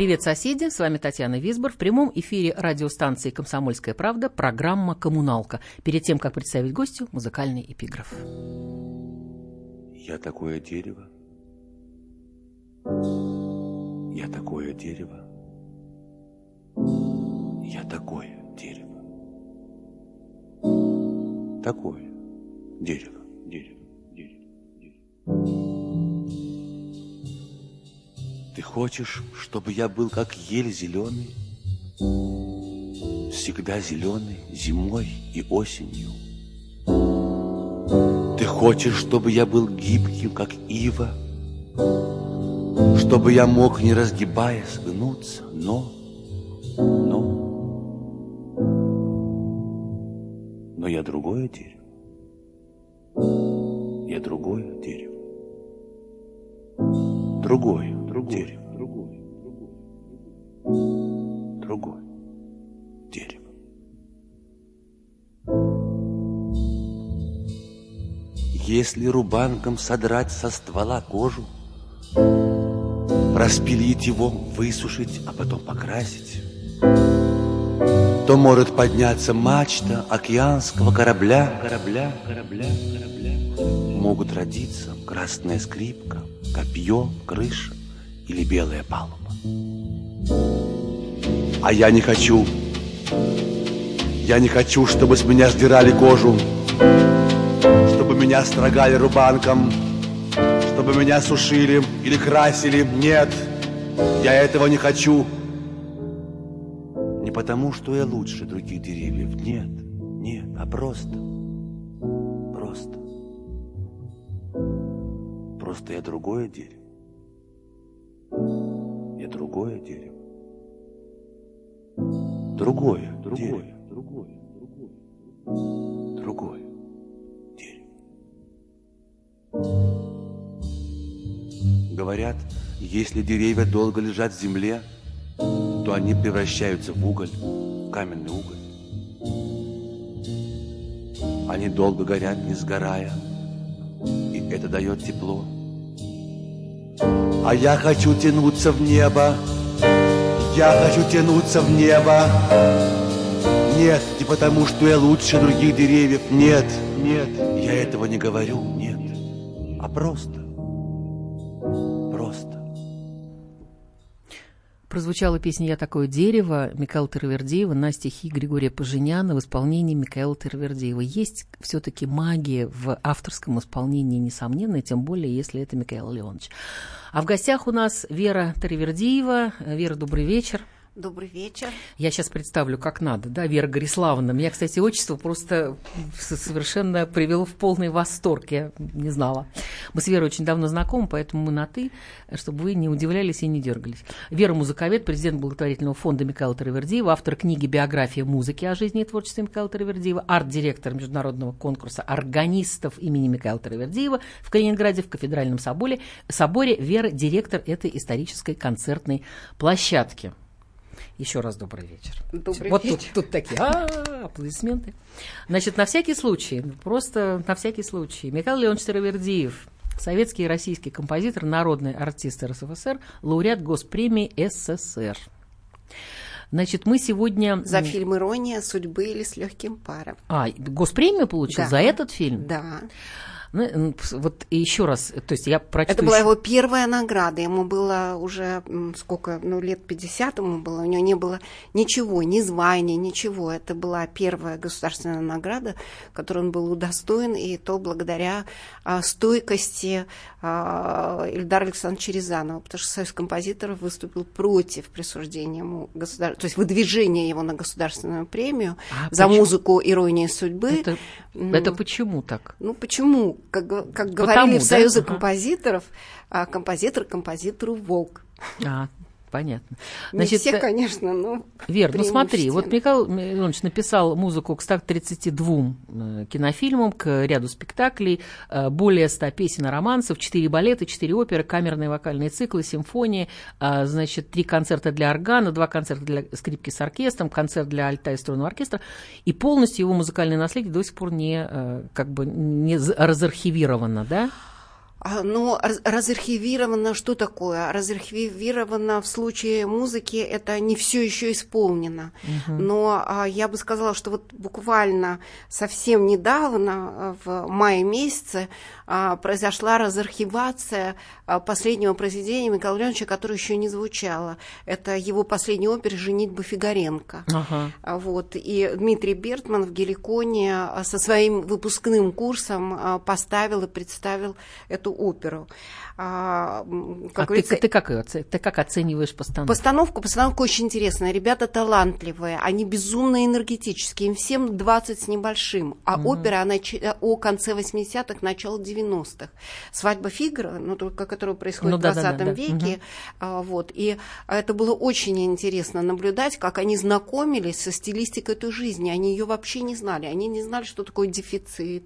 Привет, соседи! С вами Татьяна Висбор. В прямом эфире радиостанции «Комсомольская правда» программа «Коммуналка». Перед тем, как представить гостю, музыкальный эпиграф. Я такое дерево. Я такое дерево. Я такое дерево. Такое дерево, дерево, дерево, дерево. Ты хочешь, чтобы я был как ель зеленый? Всегда зеленый зимой и осенью. Ты хочешь, чтобы я был гибким, как ива? Чтобы я мог, не разгибаясь, гнуться, но, но, но я другое дерево. Я другое дерево. Другое, другое дерево. Другое, другое, другое дерево. Если рубанком содрать со ствола кожу, Распилить его, высушить, а потом покрасить, То может подняться мачта океанского корабля, корабля, корабля, корабля. Могут родиться красная скрипка, копье, крыша или белая палуба. А я не хочу, я не хочу, чтобы с меня сдирали кожу, чтобы меня строгали рубанком, чтобы меня сушили или красили. Нет, я этого не хочу. Не потому, что я лучше других деревьев. Нет, нет, а просто, просто. Просто я другое дерево. Я другое дерево. Другое, другое, другое, другое, другое дерево. Говорят, если деревья долго лежат в земле, то они превращаются в уголь, в каменный уголь. Они долго горят, не сгорая, и это дает тепло. А я хочу тянуться в небо, я хочу тянуться в небо. Нет, не потому, что я лучше других деревьев, нет, нет, я этого не говорю, нет, а просто. Прозвучала песня «Я такое дерево» Михаила Тервердиева на стихи Григория Поженяна в исполнении Михаила Тервердиева. Есть все-таки магия в авторском исполнении, несомненно, тем более, если это Михаил Леонович. А в гостях у нас Вера Тервердиева. Вера, добрый вечер. Добрый вечер. Я сейчас представлю, как надо, да, Вера Гориславовна. Меня, кстати, отчество просто совершенно привело в полный восторг, я не знала. Мы с Верой очень давно знакомы, поэтому мы на «ты», чтобы вы не удивлялись и не дергались. Вера Музыковед, президент благотворительного фонда Михаила Таравердиева, автор книги «Биография музыки о жизни и творчестве Михаила Таравердиева», арт-директор международного конкурса органистов имени Михаила Таравердиева в Калининграде в кафедральном соборе, соборе Вера – директор этой исторической концертной площадки. Еще раз добрый вечер. Добрый вот вечер. Тут, тут такие а, аплодисменты. Значит, на всякий случай, просто на всякий случай, Михаил Леонович Таравердиев, советский и российский композитор, народный артист РСФСР, лауреат Госпремии СССР. Значит, мы сегодня... За фильм «Ирония судьбы» или «С легким паром». А, госпремию получил Да. за этот фильм? Да. Ну, вот еще раз, то есть я прочту Это была его первая награда. Ему было уже сколько, ну, лет 50 ему было. У него не было ничего, ни звания, ничего. Это была первая государственная награда, которой он был удостоен, и то благодаря а, стойкости а, Ильдара Александровича Рязанова, потому что Союз композиторов выступил против присуждения ему государ... то есть выдвижения его на государственную премию А за почему? музыку «Ирония судьбы». Это, это почему так? Ну почему? Как, как говорили Потому, в Союзе да? Композиторов, а, композитор композитору волк. А, понятно. Не все, конечно, но Вер, ну смотри, вот. Михаил Иванович написал музыку к 132 э, кинофильмам, к ряду спектаклей, э, более 100 песен и романсов, 4 балета, 4 оперы, камерные вокальные циклы, симфонии, э, значит, 3 концерта для органа, 2 концерта для скрипки с оркестром, концерт для альта и струнного оркестра, и полностью его музыкальное наследие до сих пор не, э, как бы, не разархивировано, да? Ну, раз- разархивировано, что такое? Разархивировано в случае музыки, это не все еще исполнено. Но а, я бы сказала, что вот буквально совсем недавно, а, в мае месяце, а, произошла разархивация а, последнего произведения Михаила Леоновича, которое еще не звучало. Это его последняя опера «Женитьба Фигаренко». Ага. Вот. И Дмитрий Бертман в Геликоне со своим выпускным курсом поставил и представил эту оперу. А, м, А Как ты, ты, как, ты как оцениваешь постановку? Постановка, постановка очень интересная. Ребята талантливые, они безумно энергетические, им всем 20 с небольшим. А опера она о конце 80-х, начало 90-х. Свадьба Фигара, ну, только которая происходит Ну в да, да, 20 да, да. веке. а, вот. И это было очень интересно наблюдать, как они знакомились со стилистикой этой жизни. Они ее вообще не знали. Они не знали, что такое дефицит.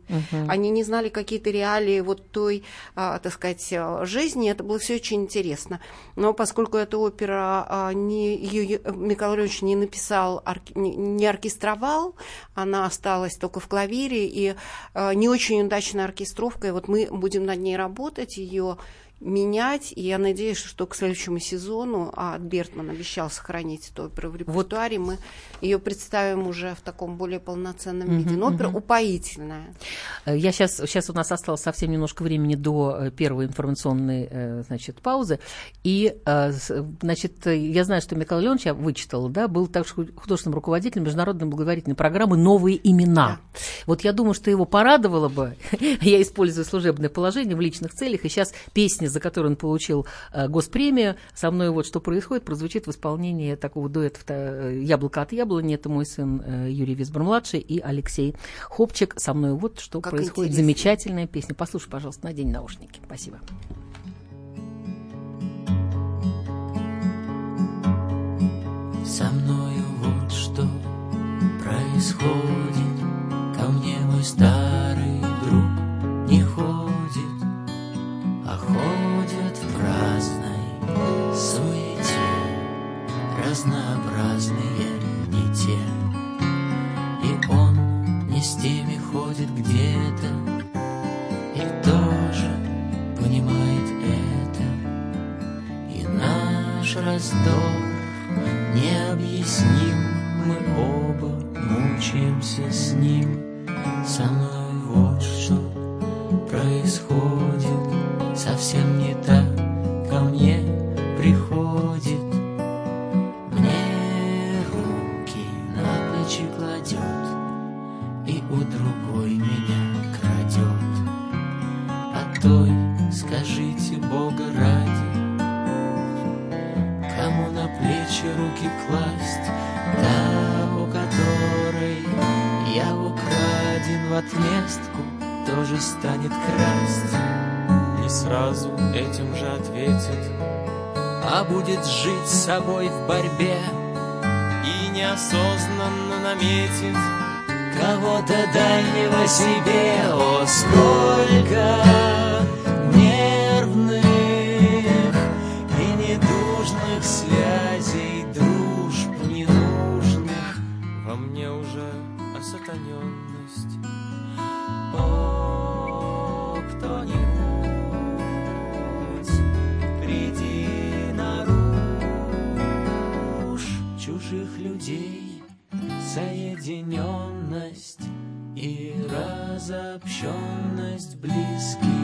Они не знали какие-то реалии вот той, так сказать, а, жизни. Это было все очень интересно. Но поскольку эта опера а, не, ее Михаил Ильич не написал, не, оркестровал, она осталась только в клавире и а, не очень удачная оркестровка. И вот мы будем над ней работать, ее менять, и я надеюсь, что к следующему сезону, а Бертман обещал сохранить эту оперу в репертуаре, мы ее представим уже в таком более полноценном виде. Но опера упоительная. Э, Я сейчас, сейчас у нас осталось совсем немножко времени до э, первой информационной э, значит, паузы. И, значит, я знаю, что Михаил Леонович, я вычитала, да, был также ху- художественным руководителем международной благотворительной программы «Новые имена». Вот я думаю, что его порадовало бы, я использую служебное положение в личных целях, и сейчас песня, за которую он получил э, госпремию, со мной вот что происходит, прозвучит в исполнении такого дуэта э, «Яблоко от яблони». Это мой сын э, Юрий Висбор-младший и Алексей Хопчик. Со мной вот что Как происходит. интересно. Замечательная песня. Послушай, пожалуйста, надень наушники. Спасибо. Со мною вот что происходит Ко мне мой старый друг не ходит А ходят Разнообразные не те И он не с теми ходит где-то И тоже понимает это. И наш раздор необъясним Мы оба мучаемся с ним. Со мной вот что происходит Совсем не так ко мне приходит плечи руки класть Та, у которой я украден в отместку Тоже станет красть. Не сразу этим же ответит. А будет жить с собой в борьбе И неосознанно наметит. Кого-то дальнего себе О, сколько осатаненность О, кто-нибудь, приди нарушь чужих людей соединенность и разобщенность близких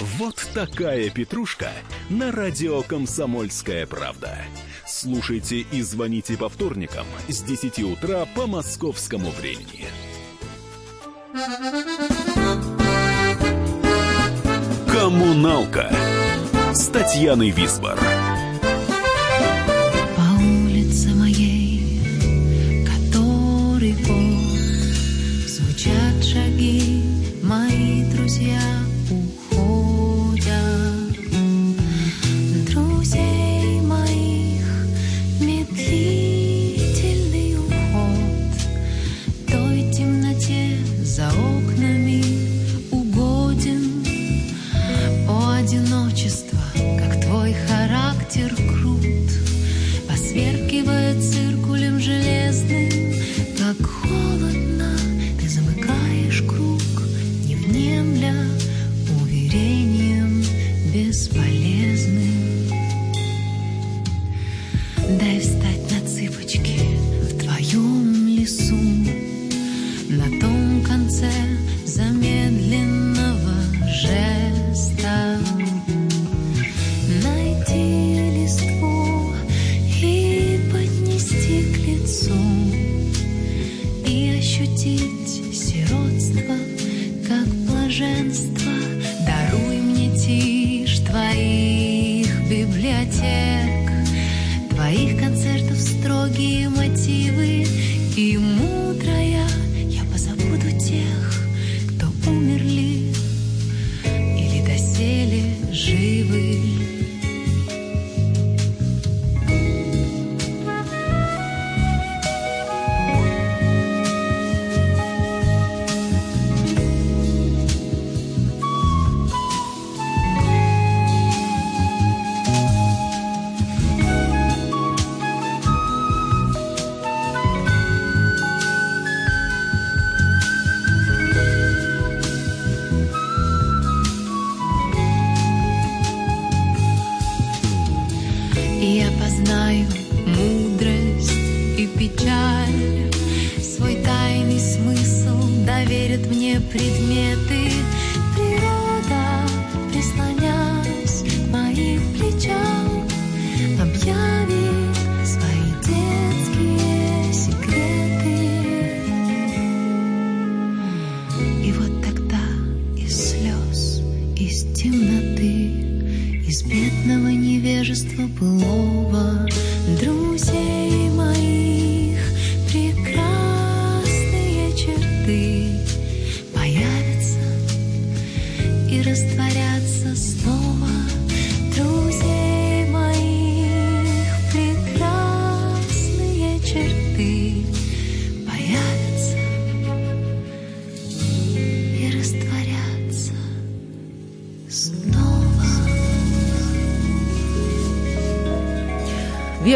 Вот такая петрушка на радио «Комсомольская правда». Слушайте и звоните по вторникам с 10 утра по московскому времени. «Коммуналка» с Татьяной Висбор.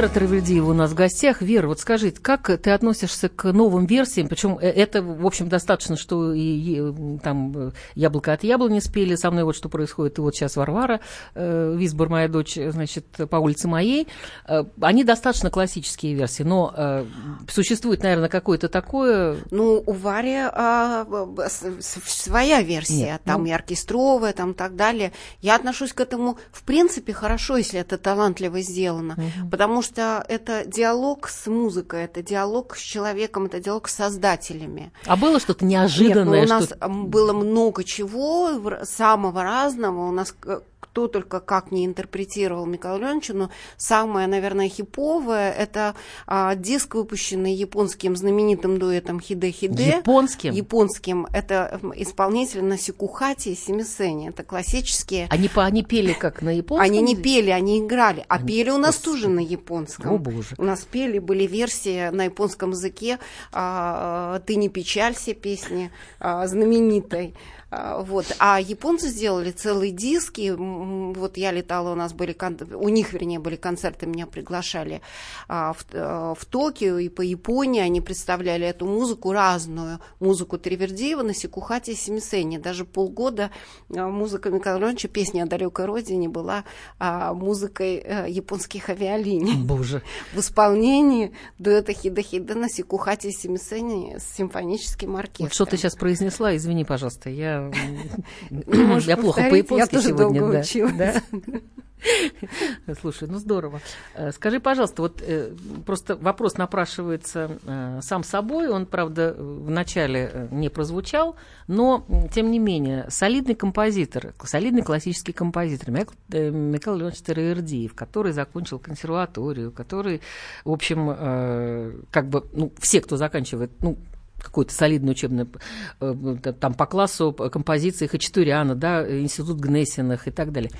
Вера Травельдиева у нас в гостях. Вера, вот скажи, как ты относишься к новым версиям? Причем э, это, в общем, достаточно, что и, там э, яблоко от яблони спели. Со мной вот что происходит. И вот сейчас Варвара э, Висбор, моя дочь, значит, по улице моей. Э, они достаточно классические версии, но э, существует, наверное, какое-то такое... Ну, у Вари а, своя версия, Нет, там ну- и оркестровая, там так далее. Я отношусь к этому, в принципе, хорошо, если это талантливо сделано, потому что это диалог с музыкой, это диалог с человеком, это диалог с создателями. А было что-то Нет, неожиданное? ну, у нас что- было много чего, самого разного. У нас к- кто только как не интерпретировал Михаила Леоновича, но самое, наверное, хиповое – это а, диск, выпущенный японским знаменитым дуэтом Хиде Хиде. Японским? Японским. Это исполнитель Насикухати и Семисени. Это классические... Они, по- они пели как на японском? Они не пели, они играли. А Они- пели у нас Господи. тоже на японском. О, Боже. У нас пели, были версии на японском языке а, «Ты не печалься» песни а, знаменитой. А, Вот. А японцы сделали целый диск, и вот я летала, у нас были, кон- у них, вернее, были концерты, меня приглашали а, в, э, в Токио и по Японии, они представляли эту музыку разную, музыку Тривердиева на Сикухате и Семисене. Даже полгода а, музыка Михаила Леонидовича, песня о далекой родине была а, музыкой э, японских авиалиний Боже. в исполнении дуэта Хида Хида на Сикухате и Семисене с симфоническим оркестром. Вот что ты сейчас произнесла, извини, пожалуйста, я, Я плохо по-японски я тоже сегодня. училась. Да. Слушай, ну здорово. Э, Скажи, пожалуйста, вот э, просто вопрос напрашивается э, сам собой, он, правда, в начале э, не прозвучал, но, тем не менее, солидный композитор, солидный классический композитор Михаил Леонидович Таравердиев, который закончил консерваторию, который, в общем, как бы, ну, все, кто заканчивает, ну, какое-то солидное учебное, э, т- там по классу композиции Хачатуряна, да, институт Гнессиных и так далее.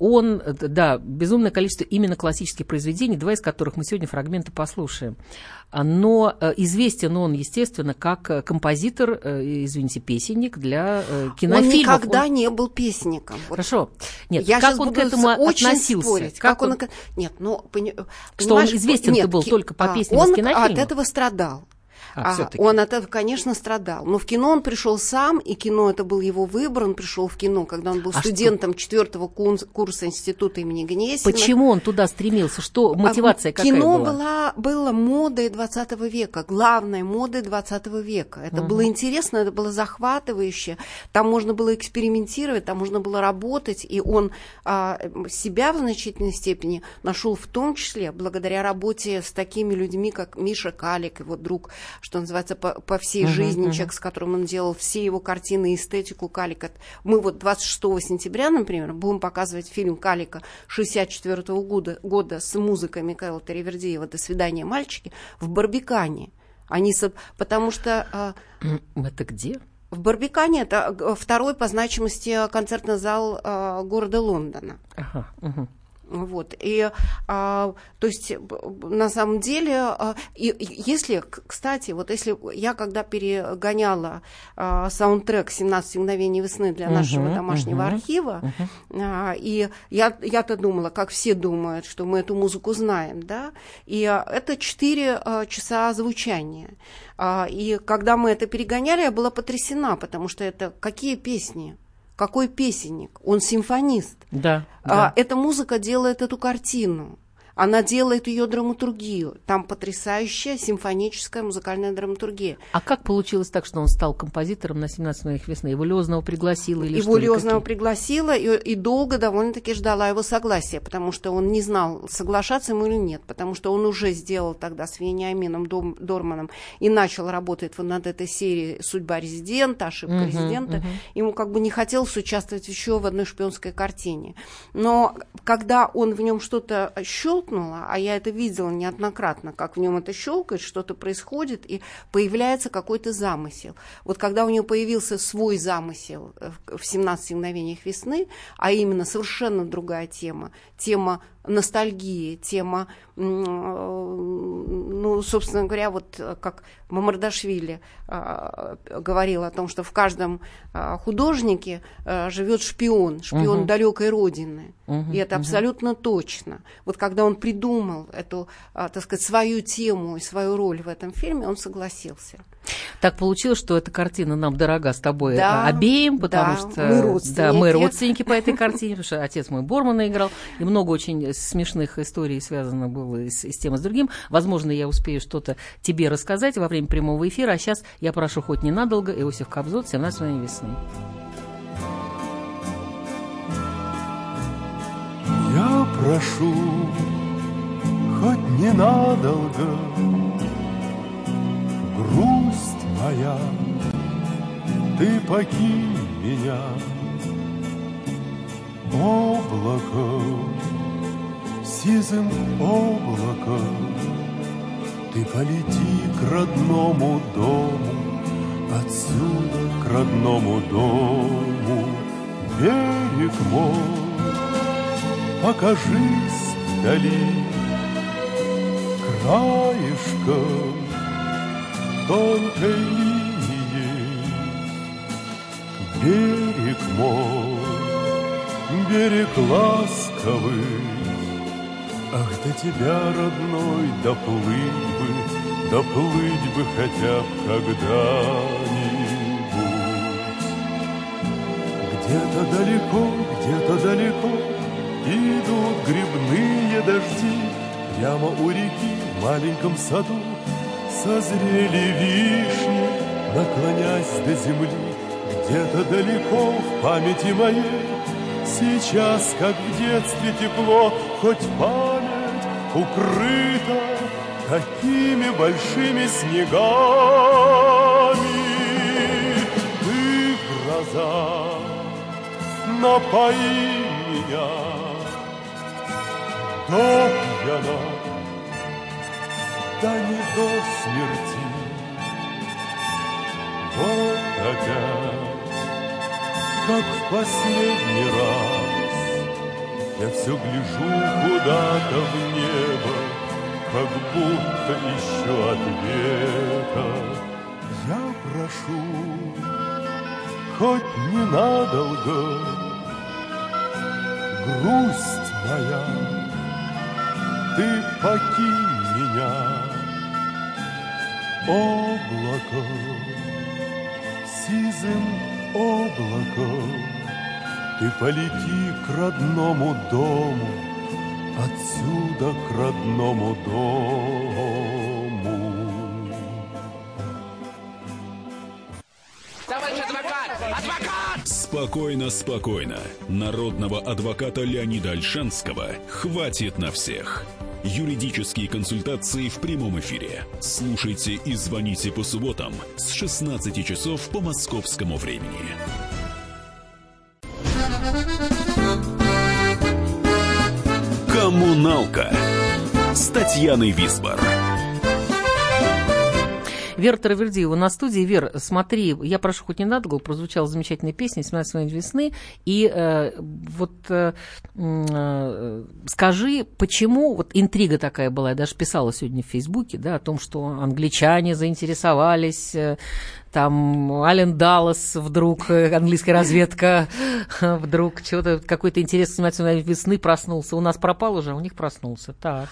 Он, э, да, безумное количество именно классических произведений, два из которых мы сегодня фрагменты послушаем. А, Но э, известен он, естественно, как э, композитор, э, извините, песенник для э, кинофильмов. Он никогда Он- не был песником. Вот Хорошо. Нет, я как он к этому очень относился? спорить. Как Как он... он- Нет, ну, пони- Что он известен-то нет, был ки- только по а, песням из Он кинофильмов? от этого страдал. А, А, он от этого, конечно, страдал. Но в кино он пришел сам, и кино это был его выбор. Он пришел в кино, когда он был А студентом четвертого курса института имени Гнесина. Почему он туда стремился? Что мотивация А, какая Кино была? была, было модой 20 века, главной модой 20 века. Это было интересно, это было захватывающе. Там можно было экспериментировать, там можно было работать, и он а, себя в значительной степени нашел в том числе благодаря работе с такими людьми, как Миша Калик, его друг, что называется, по, по всей Мгм, жизни, мгм. человек, с которым он делал все его картины эстетику Калика. Мы вот 26 сентября, например, будем показывать фильм Калика 64 года, года с музыкой Михаила Таривердиева «До свидания, мальчики» в Барбикане. Они, со- потому что а, Это где? в Барбикане это э, второй по значимости концертный зал а, города Лондона. Ага, мгм. Вот. И, а, то есть, на самом деле, а, и, если, кстати, вот если я когда перегоняла а, саундтрек «17 мгновений весны» для нашего Мгм, домашнего мгм, архива, а, и я, я-то думала, как все думают, что мы эту музыку знаем, да, и а, это 4 часа звучания. А, и когда мы это перегоняли, я была потрясена, потому что это какие песни? Какой песенник? Он симфонист. Да, А, да. эта музыка делает эту картину. Она делает ее драматургию. Там потрясающая симфоническая музыкальная драматургия. А как получилось так, что он стал композитором на 17 моих весны? Его Лёзнова пригласила или? Его какие? пригласила и, и долго довольно-таки ждала его согласия, потому что он не знал, соглашаться ему или нет, потому что он уже сделал тогда с Вениамином Дом- Дорманом и начал работать вот над этой серией «Судьба резидента», «Ошибка Мгм, резидента». мгм. Ему как бы не хотелось участвовать еще в одной шпионской картине. Но когда он в нем что-то щелкнуло, а я это видела неоднократно, как в нем это щелкает, что-то происходит, и появляется какой-то замысел. Вот когда у него появился свой замысел э, в в «17 мгновениях весны», а именно совершенно другая тема, тема ностальгии, тема, э, ну, собственно говоря, вот э, как Мамардашвили э, говорил о том, что в каждом э, художнике э, живет шпион, шпион Мгм. далекой родины. Мгм, И это мгм. абсолютно точно. Вот когда он придумал эту, а, так сказать, свою тему и свою роль в этом фильме, он согласился. Так получилось, что эта картина нам дорога с тобой Да, а, обеим, потому да, что мы родственники. да, мы родственники по этой картине, потому что отец мой Бормана играл, и много очень смешных историй связано было и с, и с тем, и с другим. Возможно, я успею что-то тебе рассказать во время прямого эфира, а сейчас я прошу хоть ненадолго Иосиф Кобзот «17 мгновений весны». Я прошу, хоть ненадолго, Грусть моя, ты покинь меня. Облако, сизым облаком, Ты полети к родному дому, Отсюда к родному дому, Берег мой покажись вдали краешком тонкой линии берег мой берег ласковый. Ах, до тебя, родной, доплыть бы, доплыть бы хотя б когда-нибудь. Где-то далеко, где-то далеко идут грибные дожди, прямо у реки в маленьком саду созрели вишни, наклонясь до земли, где-то далеко в памяти моей. Сейчас, как в детстве тепло, хоть память укрыта Такими большими снегами. Ты, гроза, напои меня До пьяна, не до смерти Вот опять как в последний раз. Я все гляжу куда-то в небо, как будто еще ответа. Я прошу, хоть ненадолго, грусть моя, ты покинь облако сизым облаком Ты полети к родному дому Отсюда к родному дому Товарищ адвокат! Адвокат! Спокойно, спокойно. Народного адвоката Леонида Альшанского хватит на всех. Юридические консультации в прямом эфире. Слушайте и звоните по субботам с 16 часов по московскому времени. Коммуналка с Татьяной Висбор. Вера Таравердиева на студии. Вер, смотри, я прошу хоть ненадолго, прозвучала замечательная песня «17 весны». И э, вот э, э, скажи, почему, вот интрига такая была, я даже писала сегодня в Фейсбуке, да, о том, что англичане заинтересовались, э, там Ален Даллас вдруг, э, английская разведка вдруг что-то, какой-то интерес «17 весны» проснулся. У нас пропал уже, а у них проснулся. Так.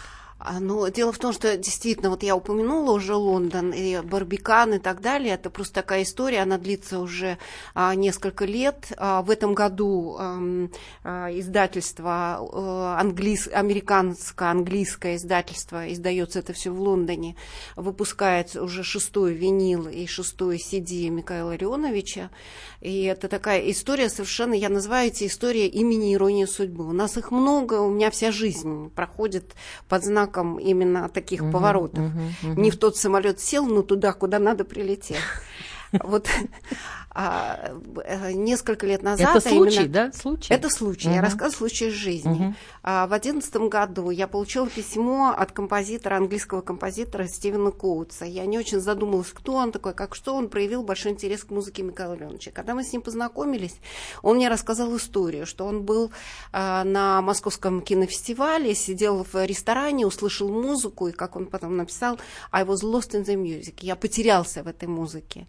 А, Ну, дело в том, что действительно, вот я упомянула уже Лондон и Барбикан и так далее. Это просто такая история, она длится уже а, несколько лет. А, в этом году ам, а, издательство а, английс... американско-английское издательство, издается это все в Лондоне, выпускает уже шестой винил и шестой CD Михаила Леоновича. И это такая история совершенно, я называю эти истории имени ирония судьбы. У нас их много, у меня вся жизнь проходит под знаком именно таких Мгм, поворотов. мгм, мгм. Не в тот самолет сел, но туда, куда надо прилетел. Вот а, э, несколько лет назад... Это а случай, именно- да? Случай? Это случай. Я Мгм. рассказываю случай из жизни. Мгм. А, В одиннадцатом году я получила письмо от композитора, английского композитора Стивена Коутса. Я не очень задумалась, кто он такой, как что он проявил большой интерес к музыке Михаила Леоновича. Когда мы с ним познакомились, он мне рассказал историю, что он был а, на московском кинофестивале, сидел в ресторане, услышал музыку, и как он потом написал, I was lost in the music. Я потерялся в этой музыке.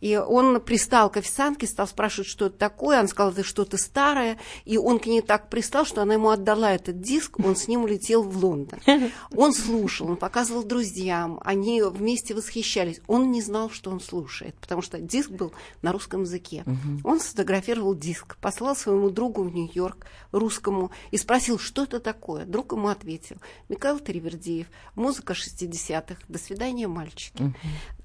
И он пристал к официантке, стал спрашивать, что это такое. Она сказала, это что-то старое. И он к ней так пристал, что она ему отдала этот диск, он с ним улетел в Лондон. Он слушал, он показывал друзьям, они вместе восхищались. Он не знал, что он слушает, потому что диск был на русском языке. Он сфотографировал диск, послал своему другу в Нью-Йорк, русскому, и спросил, что это такое. Друг ему ответил, Михаил Таривердиев, музыка 60-х, до свидания, мальчики.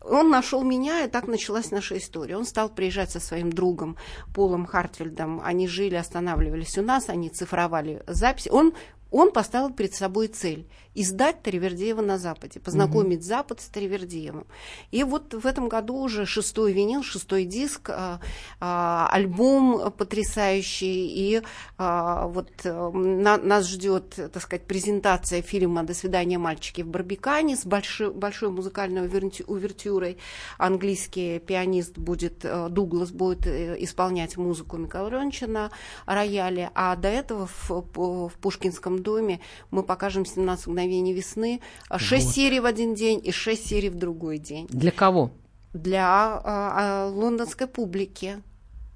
Он нашел меня, и так началась наша история. Он стал приезжать со своим другом Полом Хартфельдом. Они жили, останавливались у нас, они цифровали записи. Он, он поставил перед собой цель – издать Таривердиева на Западе, познакомить Запад с Таривердиевым. И вот в этом году уже шестой винил, шестой диск, а, а, альбом потрясающий. И а, вот э, на- нас ждет, так сказать, презентация фильма «До свидания, мальчики» в Барбикане с большой, большой музыкальной увертюрой. Английский пианист будет, э, Дуглас будет э, исполнять музыку Михаила Леонидовича на рояле. А до этого в, в Пушкинском доме мы покажем «17 мгновений весны». Шесть Вот. серий в один день и шесть серий в другой день Для кого? для а, а, лондонской публики.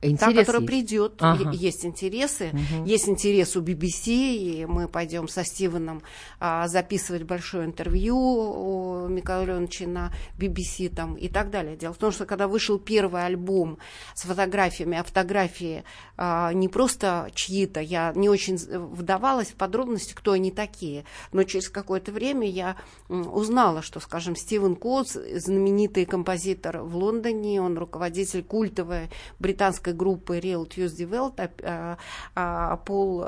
Интерес та, которая есть. придет, Ага. есть интересы, Мгм. есть интерес у BBC, и мы пойдем со Стивеном а, записывать большое интервью у Михаила Леоновича на BBC там, и так далее. Дело в том, что когда вышел первый альбом с фотографиями, а фотографии а, не просто чьи-то, я не очень вдавалась в подробности, кто они такие, но через какое-то время я узнала, что, скажем, Стивен Коутс, знаменитый композитор в Лондоне, он руководитель культовой британской группы Real Tuesday Welt, а, а, а, Пол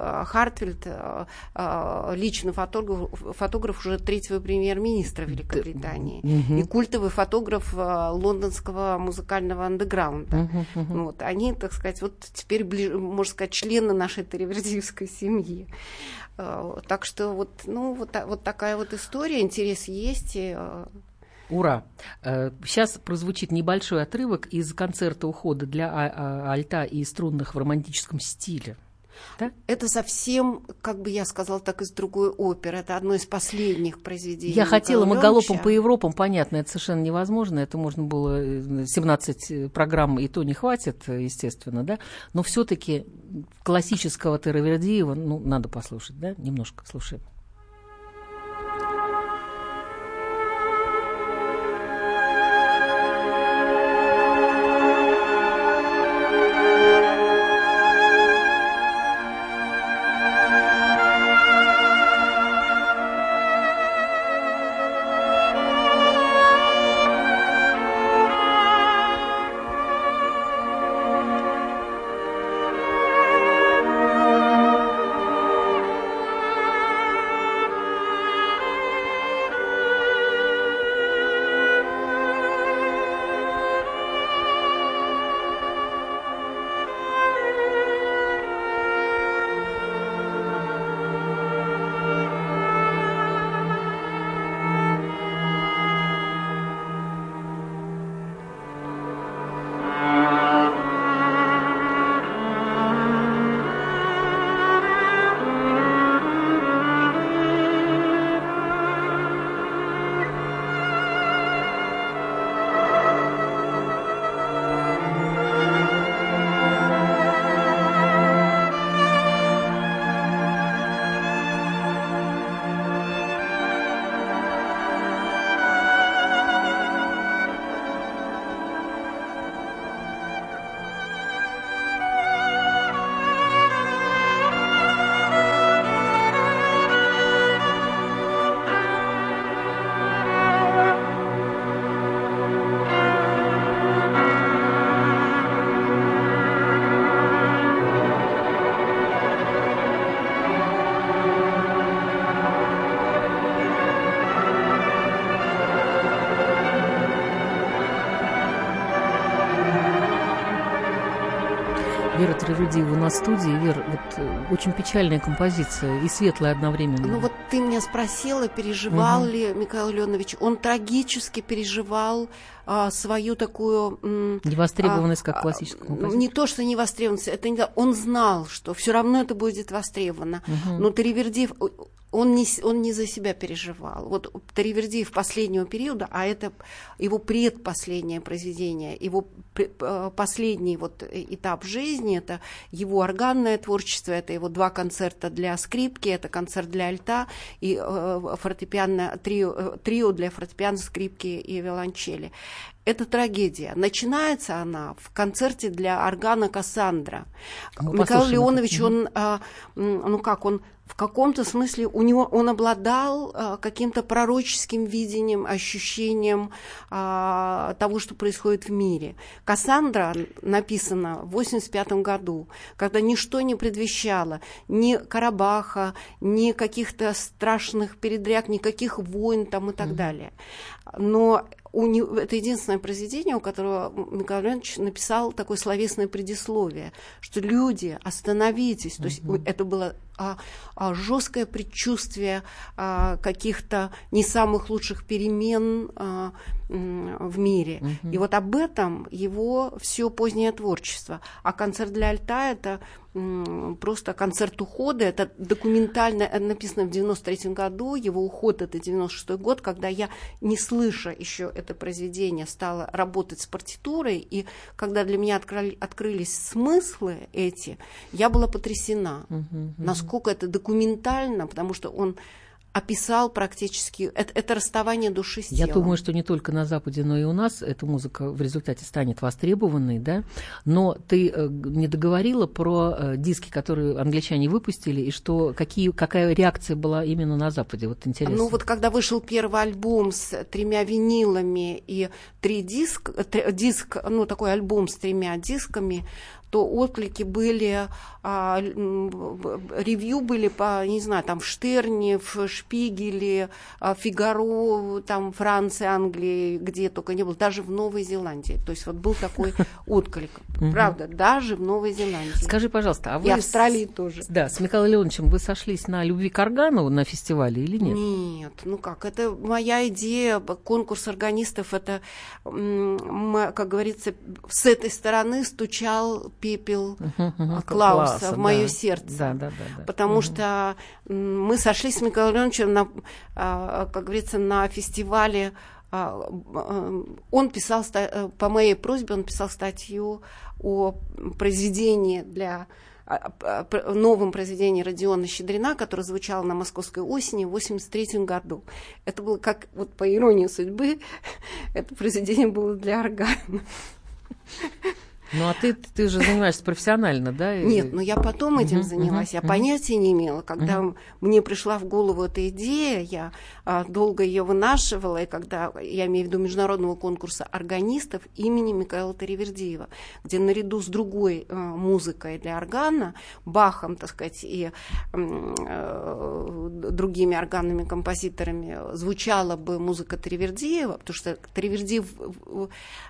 а, личный фотограф, фотограф уже третьего премьер-министра Великобритании Мгм. и культовый фотограф лондонского музыкального андеграунда. Мгм. Вот, они, так сказать, вот теперь, бли- можно сказать, члены нашей Таривердиевской семьи. Так что вот, ну, вот, вот такая вот история, интерес есть. и, Ура! Сейчас прозвучит небольшой отрывок из концерта ухода для а- а- альта и струнных в романтическом стиле. Да? Это совсем, как бы я сказала, так из другой оперы. Это одно из последних произведений. Я хотела, мы галопом по Европам, понятно, это совершенно невозможно, это можно было э, 17 программ, и то не хватит, э, естественно, да, но все таки классического Теравердиева, ну, надо послушать, да, немножко слушаем. Трерудиева на студии. Вер, вот э, очень печальная композиция и светлая одновременно. Ну вот ты меня спросила, переживал Мгм. ли Михаил Леонович. Он трагически переживал а, свою такую... м, Невостребованность как а, классического а, композитора. Не то, что невостребованность, это не. Он знал, что все равно это будет востребовано. Мгм. Но Таривердиев, он не, он не за себя переживал. Вот Таривердиев последнего периода, а это его предпоследнее произведение, его э, последний вот этап жизни, это его органное творчество, это его два концерта для скрипки, это концерт для альта и э, фортепиано, трио, э, трио для фортепиано, скрипки и виолончели. Это трагедия. Начинается она в концерте для органа Кассандра. Мы Михаил послушаем Леонович, он, а, ну как, он в каком-то смысле у него он обладал а, каким-то пророческим видением, ощущением а, того, что происходит в мире. Кассандра написана в 85 году, когда ничто не предвещало ни Карабаха, ни каких-то страшных передряг, никаких войн там и так далее. Но у него, это единственное произведение, у которого Михаил Леонидович написал такое словесное предисловие, что люди, остановитесь. То есть это было а, а, жесткое предчувствие а, каких-то не самых лучших перемен, а, в мире. И вот об этом его все позднее творчество. А концерт для альта это просто концерт ухода. Это документально э, написано в 93 году. Его уход это 96 год, когда я, не слыша еще это произведение, стала работать с партитурой. И когда для меня открыли, открылись смыслы эти, я была потрясена, насколько это документально, потому что он описал практически это, это расставание души с Я телом. думаю, что не только на Западе, но и у нас эта музыка в результате станет востребованной, да. Но ты э, не договорила про э, диски, которые англичане выпустили, и что какие, какая реакция была именно на Западе. Вот интересно. Ну вот когда вышел первый альбом с тремя винилами и три диск, три- диск, ну такой альбом с тремя дисками, то отклики были, а, ревью были по, не знаю, там в Штерне, в Шпигеле, а, Фигаро, там Франции, Англии, где только не было, даже в Новой Зеландии. То есть вот был такой отклик. Правда, даже в Новой Зеландии. Скажи, пожалуйста, а вы И Австралии тоже. Да, с Михаилом Леоновичем вы сошлись на любви к органу на фестивале или нет? Нет, ну как, это моя идея, конкурс органистов, это, как говорится, с этой стороны стучал пепел Клауса в мое да. сердце. Да, да, да. да. Потому что мы сошлись с Михаилом Леоновичем, на, а, как говорится, на фестивале. а, а, Он писал, э, по моей просьбе, он писал статью о произведении для а, новом произведении Родиона Щедрина, которое звучало на московской осени в 83 году. Это было как, вот по иронии судьбы, это произведение было для органа. Ну, а ты, ты же занимаешься профессионально, да? Нет, но я потом этим занялась. Я понятия не имела. Когда мне пришла в голову эта идея, я а, долго ее вынашивала, и когда, я имею в виду международного конкурса органистов имени Михаила Таривердиева, где наряду с другой а, музыкой для органа, Бахом, так сказать, и э, другими органными композиторами звучала бы музыка Таривердиева, потому что Таривердиев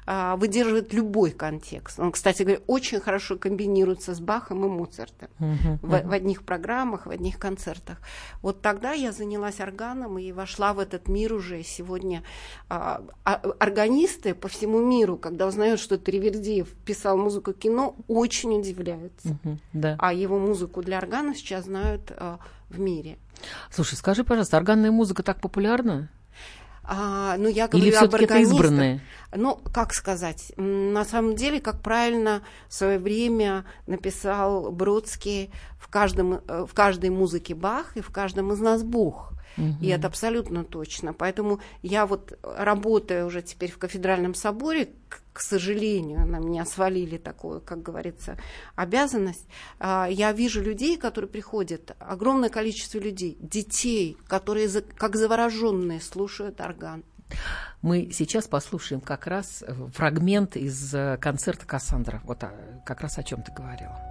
а, выдерживает любой контекст. Он, кстати говоря, очень хорошо комбинируется с Бахом и Моцартом Мгм, в, в одних программах, в одних концертах. Вот тогда я занялась органом и вошла в этот мир уже. Сегодня а, а, органисты по всему миру, когда узнают, что Тривердиев писал музыку кино, очень удивляются. Мгм, Да. А его музыку для органа сейчас знают а, в мире. Слушай, скажи, пожалуйста, органная музыка так популярна? А, ну, я говорю Или об органистах. избранные? Ну, как сказать, на самом деле, как правильно в свое время написал Бродский, в, каждом, э, в каждой музыке Бах и в каждом из нас Бог. И это абсолютно точно. Поэтому я вот работаю уже теперь в кафедральном соборе, к, сожалению, на меня свалили такую, как говорится, обязанность. А, Я вижу людей, которые приходят, огромное количество людей, детей, которые как завороженные слушают орган. Мы сейчас послушаем как раз фрагмент из э, концерта Кассандра. Вот а, как раз о чем ты говорила.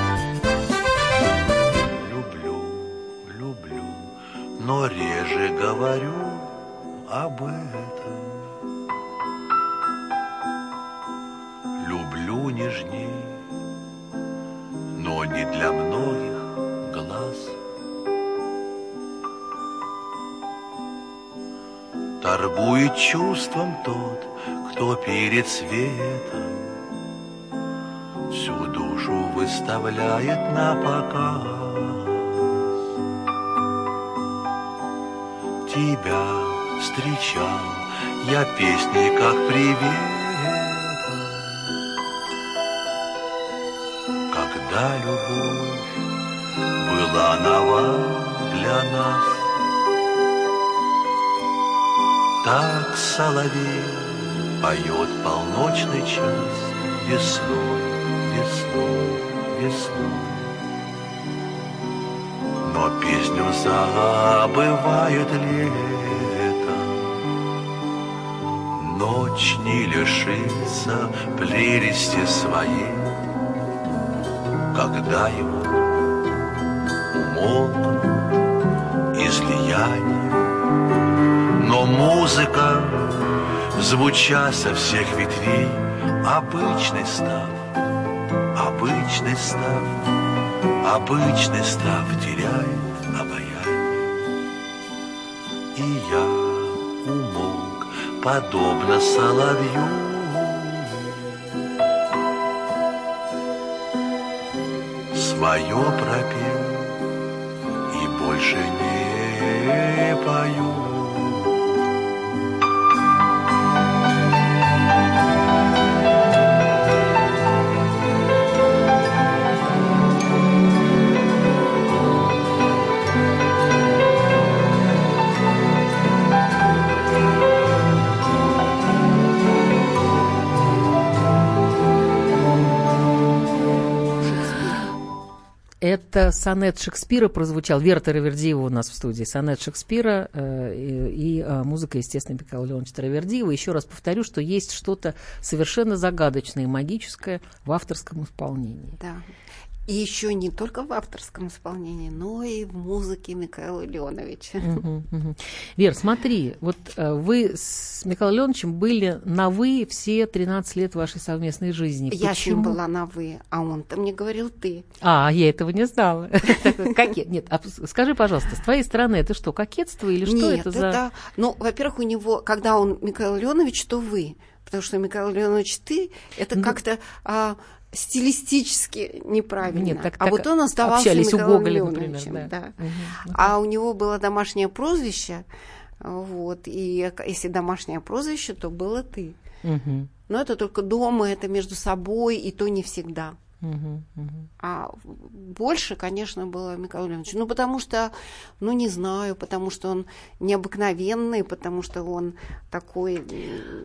Но реже говорю об этом. Люблю нежней, но не для многих глаз. Торгует чувством тот, кто перед светом Всю душу выставляет на показ. Тебя встречал я песни как привет. Когда любовь была нова для нас, Так соловей поет полночный час Весной, весной, весной. Но песню забывает лето. Ночь не лишится прелести своей. Когда его умолк излияние. Но музыка, звуча со всех ветвей Обычный став, обычный став Обычный став теряет обаяние. И я умолк, подобно соловью. Свое пропел и больше не Это сонет Шекспира прозвучал. Верта Равердиева у нас в студии. Сонет Шекспира э, и, и э, музыка, естественно, Михаила Леоновича Равердиева. Еще раз повторю, что есть что-то совершенно загадочное и магическое в авторском исполнении. Да. И еще не только в авторском исполнении, но и в музыке Михаила Леоновича. Угу, угу. Вер, смотри, вот э, вы с Михаилом Леоновичем были на «вы» все 13 лет вашей совместной жизни. Я с ним была на «вы», а он-то мне говорил «ты». А, я этого не знала. Нет, а скажи, пожалуйста, с твоей стороны это что, кокетство или что это за... это... Ну, во-первых, у него, когда он Михаил Леонович, то «вы». Потому что Михаил Леонович, ты, это ну, как-то а, стилистически неправильно. Нет, так, а так вот он оставался общались Михаилом у Гоголя, Леоновичем. например, да. да. Угу. А у него было домашнее прозвище, вот, и если домашнее прозвище, то было ты. Угу. Но это только дома, это между собой, и то не всегда. Угу, угу. А больше, конечно, было Михаил Леонидович. Ну, потому что, ну, не знаю, потому что он необыкновенный, потому что он такой...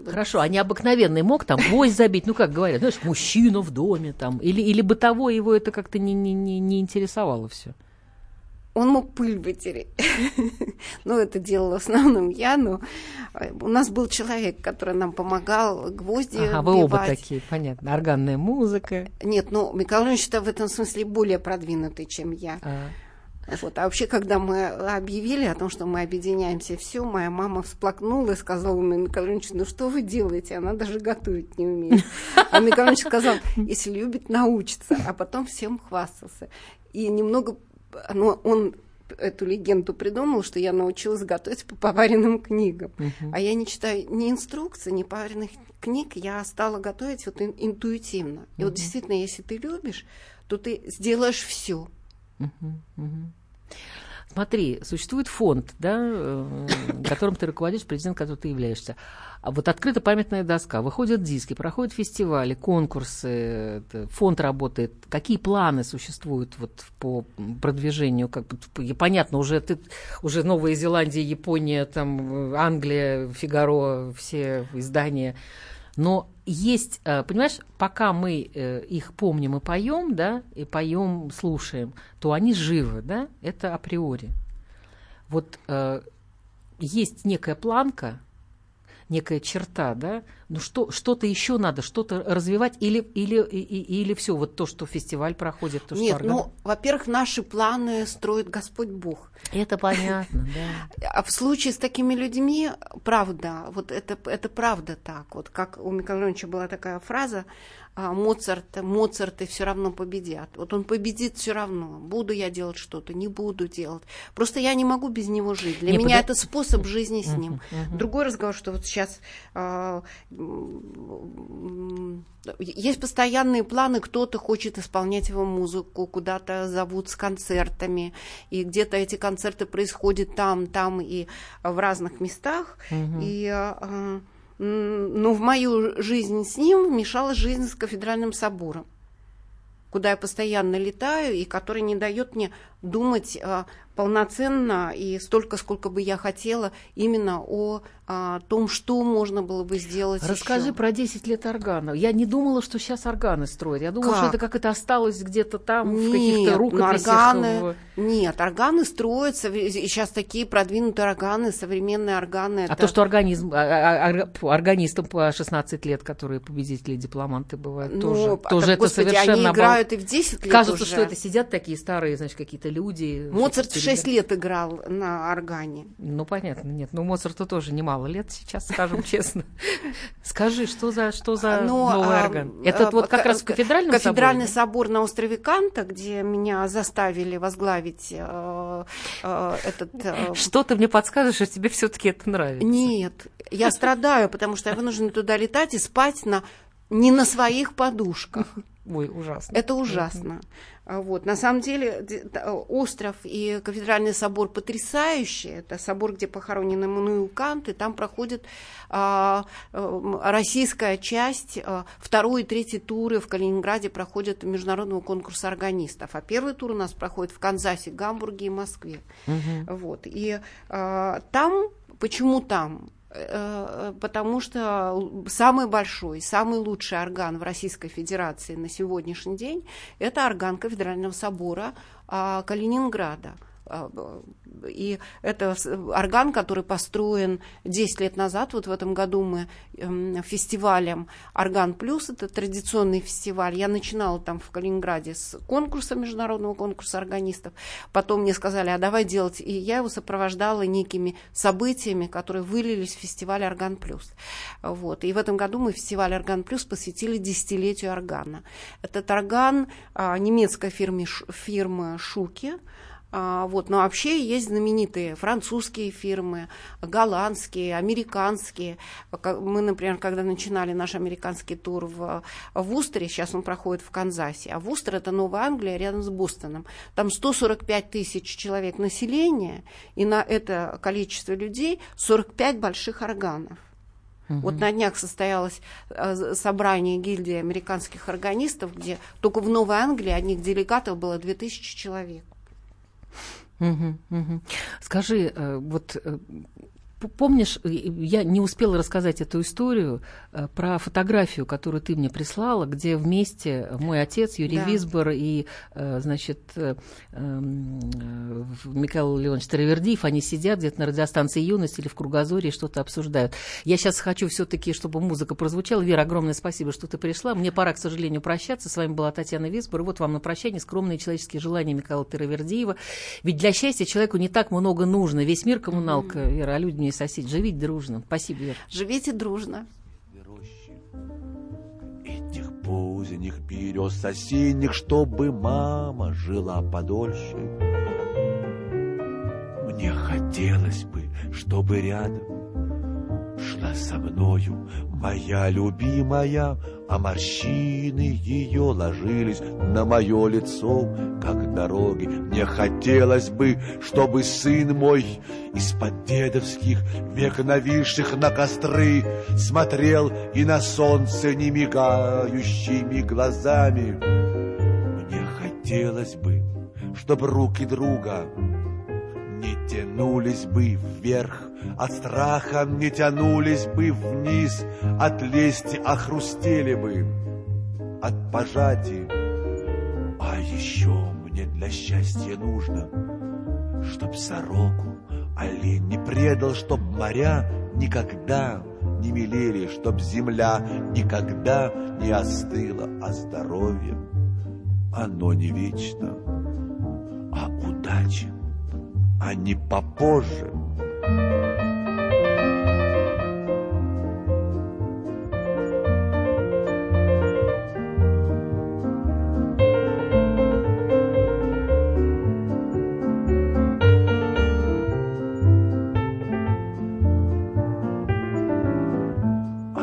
Хорошо, а необыкновенный мог там гвоздь забить? Ну, как говорят, знаешь, мужчина в доме там. Или, или бытовой его это как-то не, не, не, не интересовало все? Он мог пыль вытереть. ну, это делала в основном я, но у нас был человек, который нам помогал гвозди Ага, вы оба такие, понятно. Органная музыка. Нет, ну, Михаил Иванович в этом смысле более продвинутый, чем я. А. Вот. А вообще, когда мы объявили о том, что мы объединяемся, все, моя мама всплакнула и сказала мне, Михаил Иванович, ну что вы делаете? Она даже готовить не умеет. А Михаил сказал, если любит, научится. А потом всем хвастался. И немного но он эту легенду придумал, что я научилась готовить по поваренным книгам. Uh-huh. А я не читаю ни инструкций, ни поваренных книг, я стала готовить вот интуитивно. Uh-huh. И вот действительно, если ты любишь, то ты сделаешь все. Uh-huh. Uh-huh. Смотри, существует фонд, да, э, которым ты руководишь, президент, которым ты являешься. А вот открыта памятная доска, выходят диски, проходят фестивали, конкурсы, фонд работает. Какие планы существуют вот по продвижению? Как, понятно, уже, ты, уже Новая Зеландия, Япония, там, Англия, Фигаро, все издания. Но есть, э, понимаешь, пока мы э, их помним и поем, да, и поем, слушаем, то они живы, да, это априори. Вот э, есть некая планка, некая черта, да, ну что, что-то еще надо, что-то развивать, или, или, или, или все, вот то, что фестиваль проходит, то, Нет, что ну, во-первых, наши планы строит Господь Бог. Это понятно, да. А в случае с такими людьми, правда, вот это, это правда так, вот как у Михаила Ивановича была такая фраза, а, Моцарт, Моцарты все равно победят. Вот он победит все равно. Буду я делать что-то, не буду делать. Просто я не могу без него жить. Для не, меня подо... это способ жизни с ним. Uh-huh, uh-huh. Другой разговор, что вот сейчас э, есть постоянные планы, кто-то хочет исполнять его музыку, куда-то зовут с концертами, и где-то эти концерты происходят там, там и в разных местах. Uh-huh. И э, но в мою жизнь с ним вмешалась жизнь с кафедральным собором, куда я постоянно летаю и который не дает мне думать полноценно и столько, сколько бы я хотела, именно о о том, что можно было бы сделать Расскажи еще. про 10 лет органа. Я не думала, что сейчас органы строят. Я думала, как? что это как это осталось где-то там, нет, в каких-то ну, рукописях. Органы, нет, органы строятся. Сейчас такие продвинутые органы, современные органы. А это... то, что организм, а, а, а, органистам по 16 лет, которые победители, дипломанты бывают, ну, тоже, а тоже так, это господи, совершенно... они играют и в 10 лет Кажется, уже. что это сидят такие старые, значит, какие-то люди. Моцарт в 6 лет играл на органе. Ну, понятно, нет. Ну, Моцарту тоже немало лет сейчас скажем честно. Скажи, что за, что за Но, ну, новый а, орган? Это а, вот как раз в кафедральном Кафедральный собор на острове Канта, где меня заставили возглавить э, э, этот... Э... Что ты мне подскажешь, что тебе все таки это нравится? Нет, я страдаю, потому что я вынуждена туда летать и спать на не на своих подушках. Ой, ужасно. Это ужасно. А вот. На самом деле остров и кафедральный собор потрясающие. Это собор, где похоронен Эммануил Кант, и там проходит а, российская часть, а, второй и третий туры в Калининграде проходят международного конкурса органистов. А первый тур у нас проходит в Канзасе, Гамбурге и Москве. Угу. Вот. И а, там, почему там? Э, потому что самый большой, самый лучший орган в Российской Федерации на сегодняшний день – это орган Кафедрального собора а, Калининграда – и это орган, который построен 10 лет назад. Вот в этом году мы эм, фестивалем «Орган Плюс», это традиционный фестиваль. Я начинала там в Калининграде с конкурса, международного конкурса органистов. Потом мне сказали, а давай делать. И я его сопровождала некими событиями, которые вылились в фестиваль «Орган Плюс». Вот. И в этом году мы фестиваль «Орган Плюс» посвятили десятилетию органа. Этот орган а, немецкой фирмы, фирмы «Шуки», а, вот, но вообще есть знаменитые французские фирмы, голландские, американские. Мы, например, когда начинали наш американский тур в, в Устере, сейчас он проходит в Канзасе, а Вустер это Новая Англия рядом с Бостоном. Там 145 тысяч человек населения, и на это количество людей 45 больших органов. Угу. Вот на днях состоялось э, собрание гильдии американских органистов, где только в Новой Англии одних делегатов было 2000 человек. Угу, угу. Скажи, э, вот э, Помнишь, э, я не успела рассказать эту историю э, про фотографию, которую ты мне прислала, где вместе мой отец Юрий да. Висбор и, э, значит, эм, Михаил Леонович Таравердиев, они сидят где-то на радиостанции «Юность» или в Кругозоре и что-то обсуждают. Я сейчас хочу все таки чтобы музыка прозвучала. Вера, огромное спасибо, что ты пришла. Мне пора, к сожалению, прощаться. С вами была Татьяна Висбор. И вот вам на прощание скромные человеческие желания Михаила Таравердиева. Ведь для счастья человеку не так много нужно. Весь мир коммуналка. Вера, а люди не соседи. Живите дружно. Спасибо, Вера. Живите дружно. Этих поздних берез осенних, чтобы мама жила подольше. Мне хотелось бы, чтобы рядом шла со мною моя любимая а морщины ее ложились на мое лицо, как дороги. Мне хотелось бы, чтобы сын мой из-под дедовских век нависших на костры смотрел и на солнце не мигающими глазами. Мне хотелось бы, чтобы руки друга не тянулись бы вверх, от страха не тянулись бы вниз, от лести охрустели бы, от пожатий. А еще мне для счастья нужно, чтоб сороку олень не предал, чтоб моря никогда не мелели, чтоб земля никогда не остыла, а здоровье, оно не вечно, а удача, а не попозже.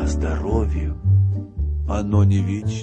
Здоровье, оно не вечно,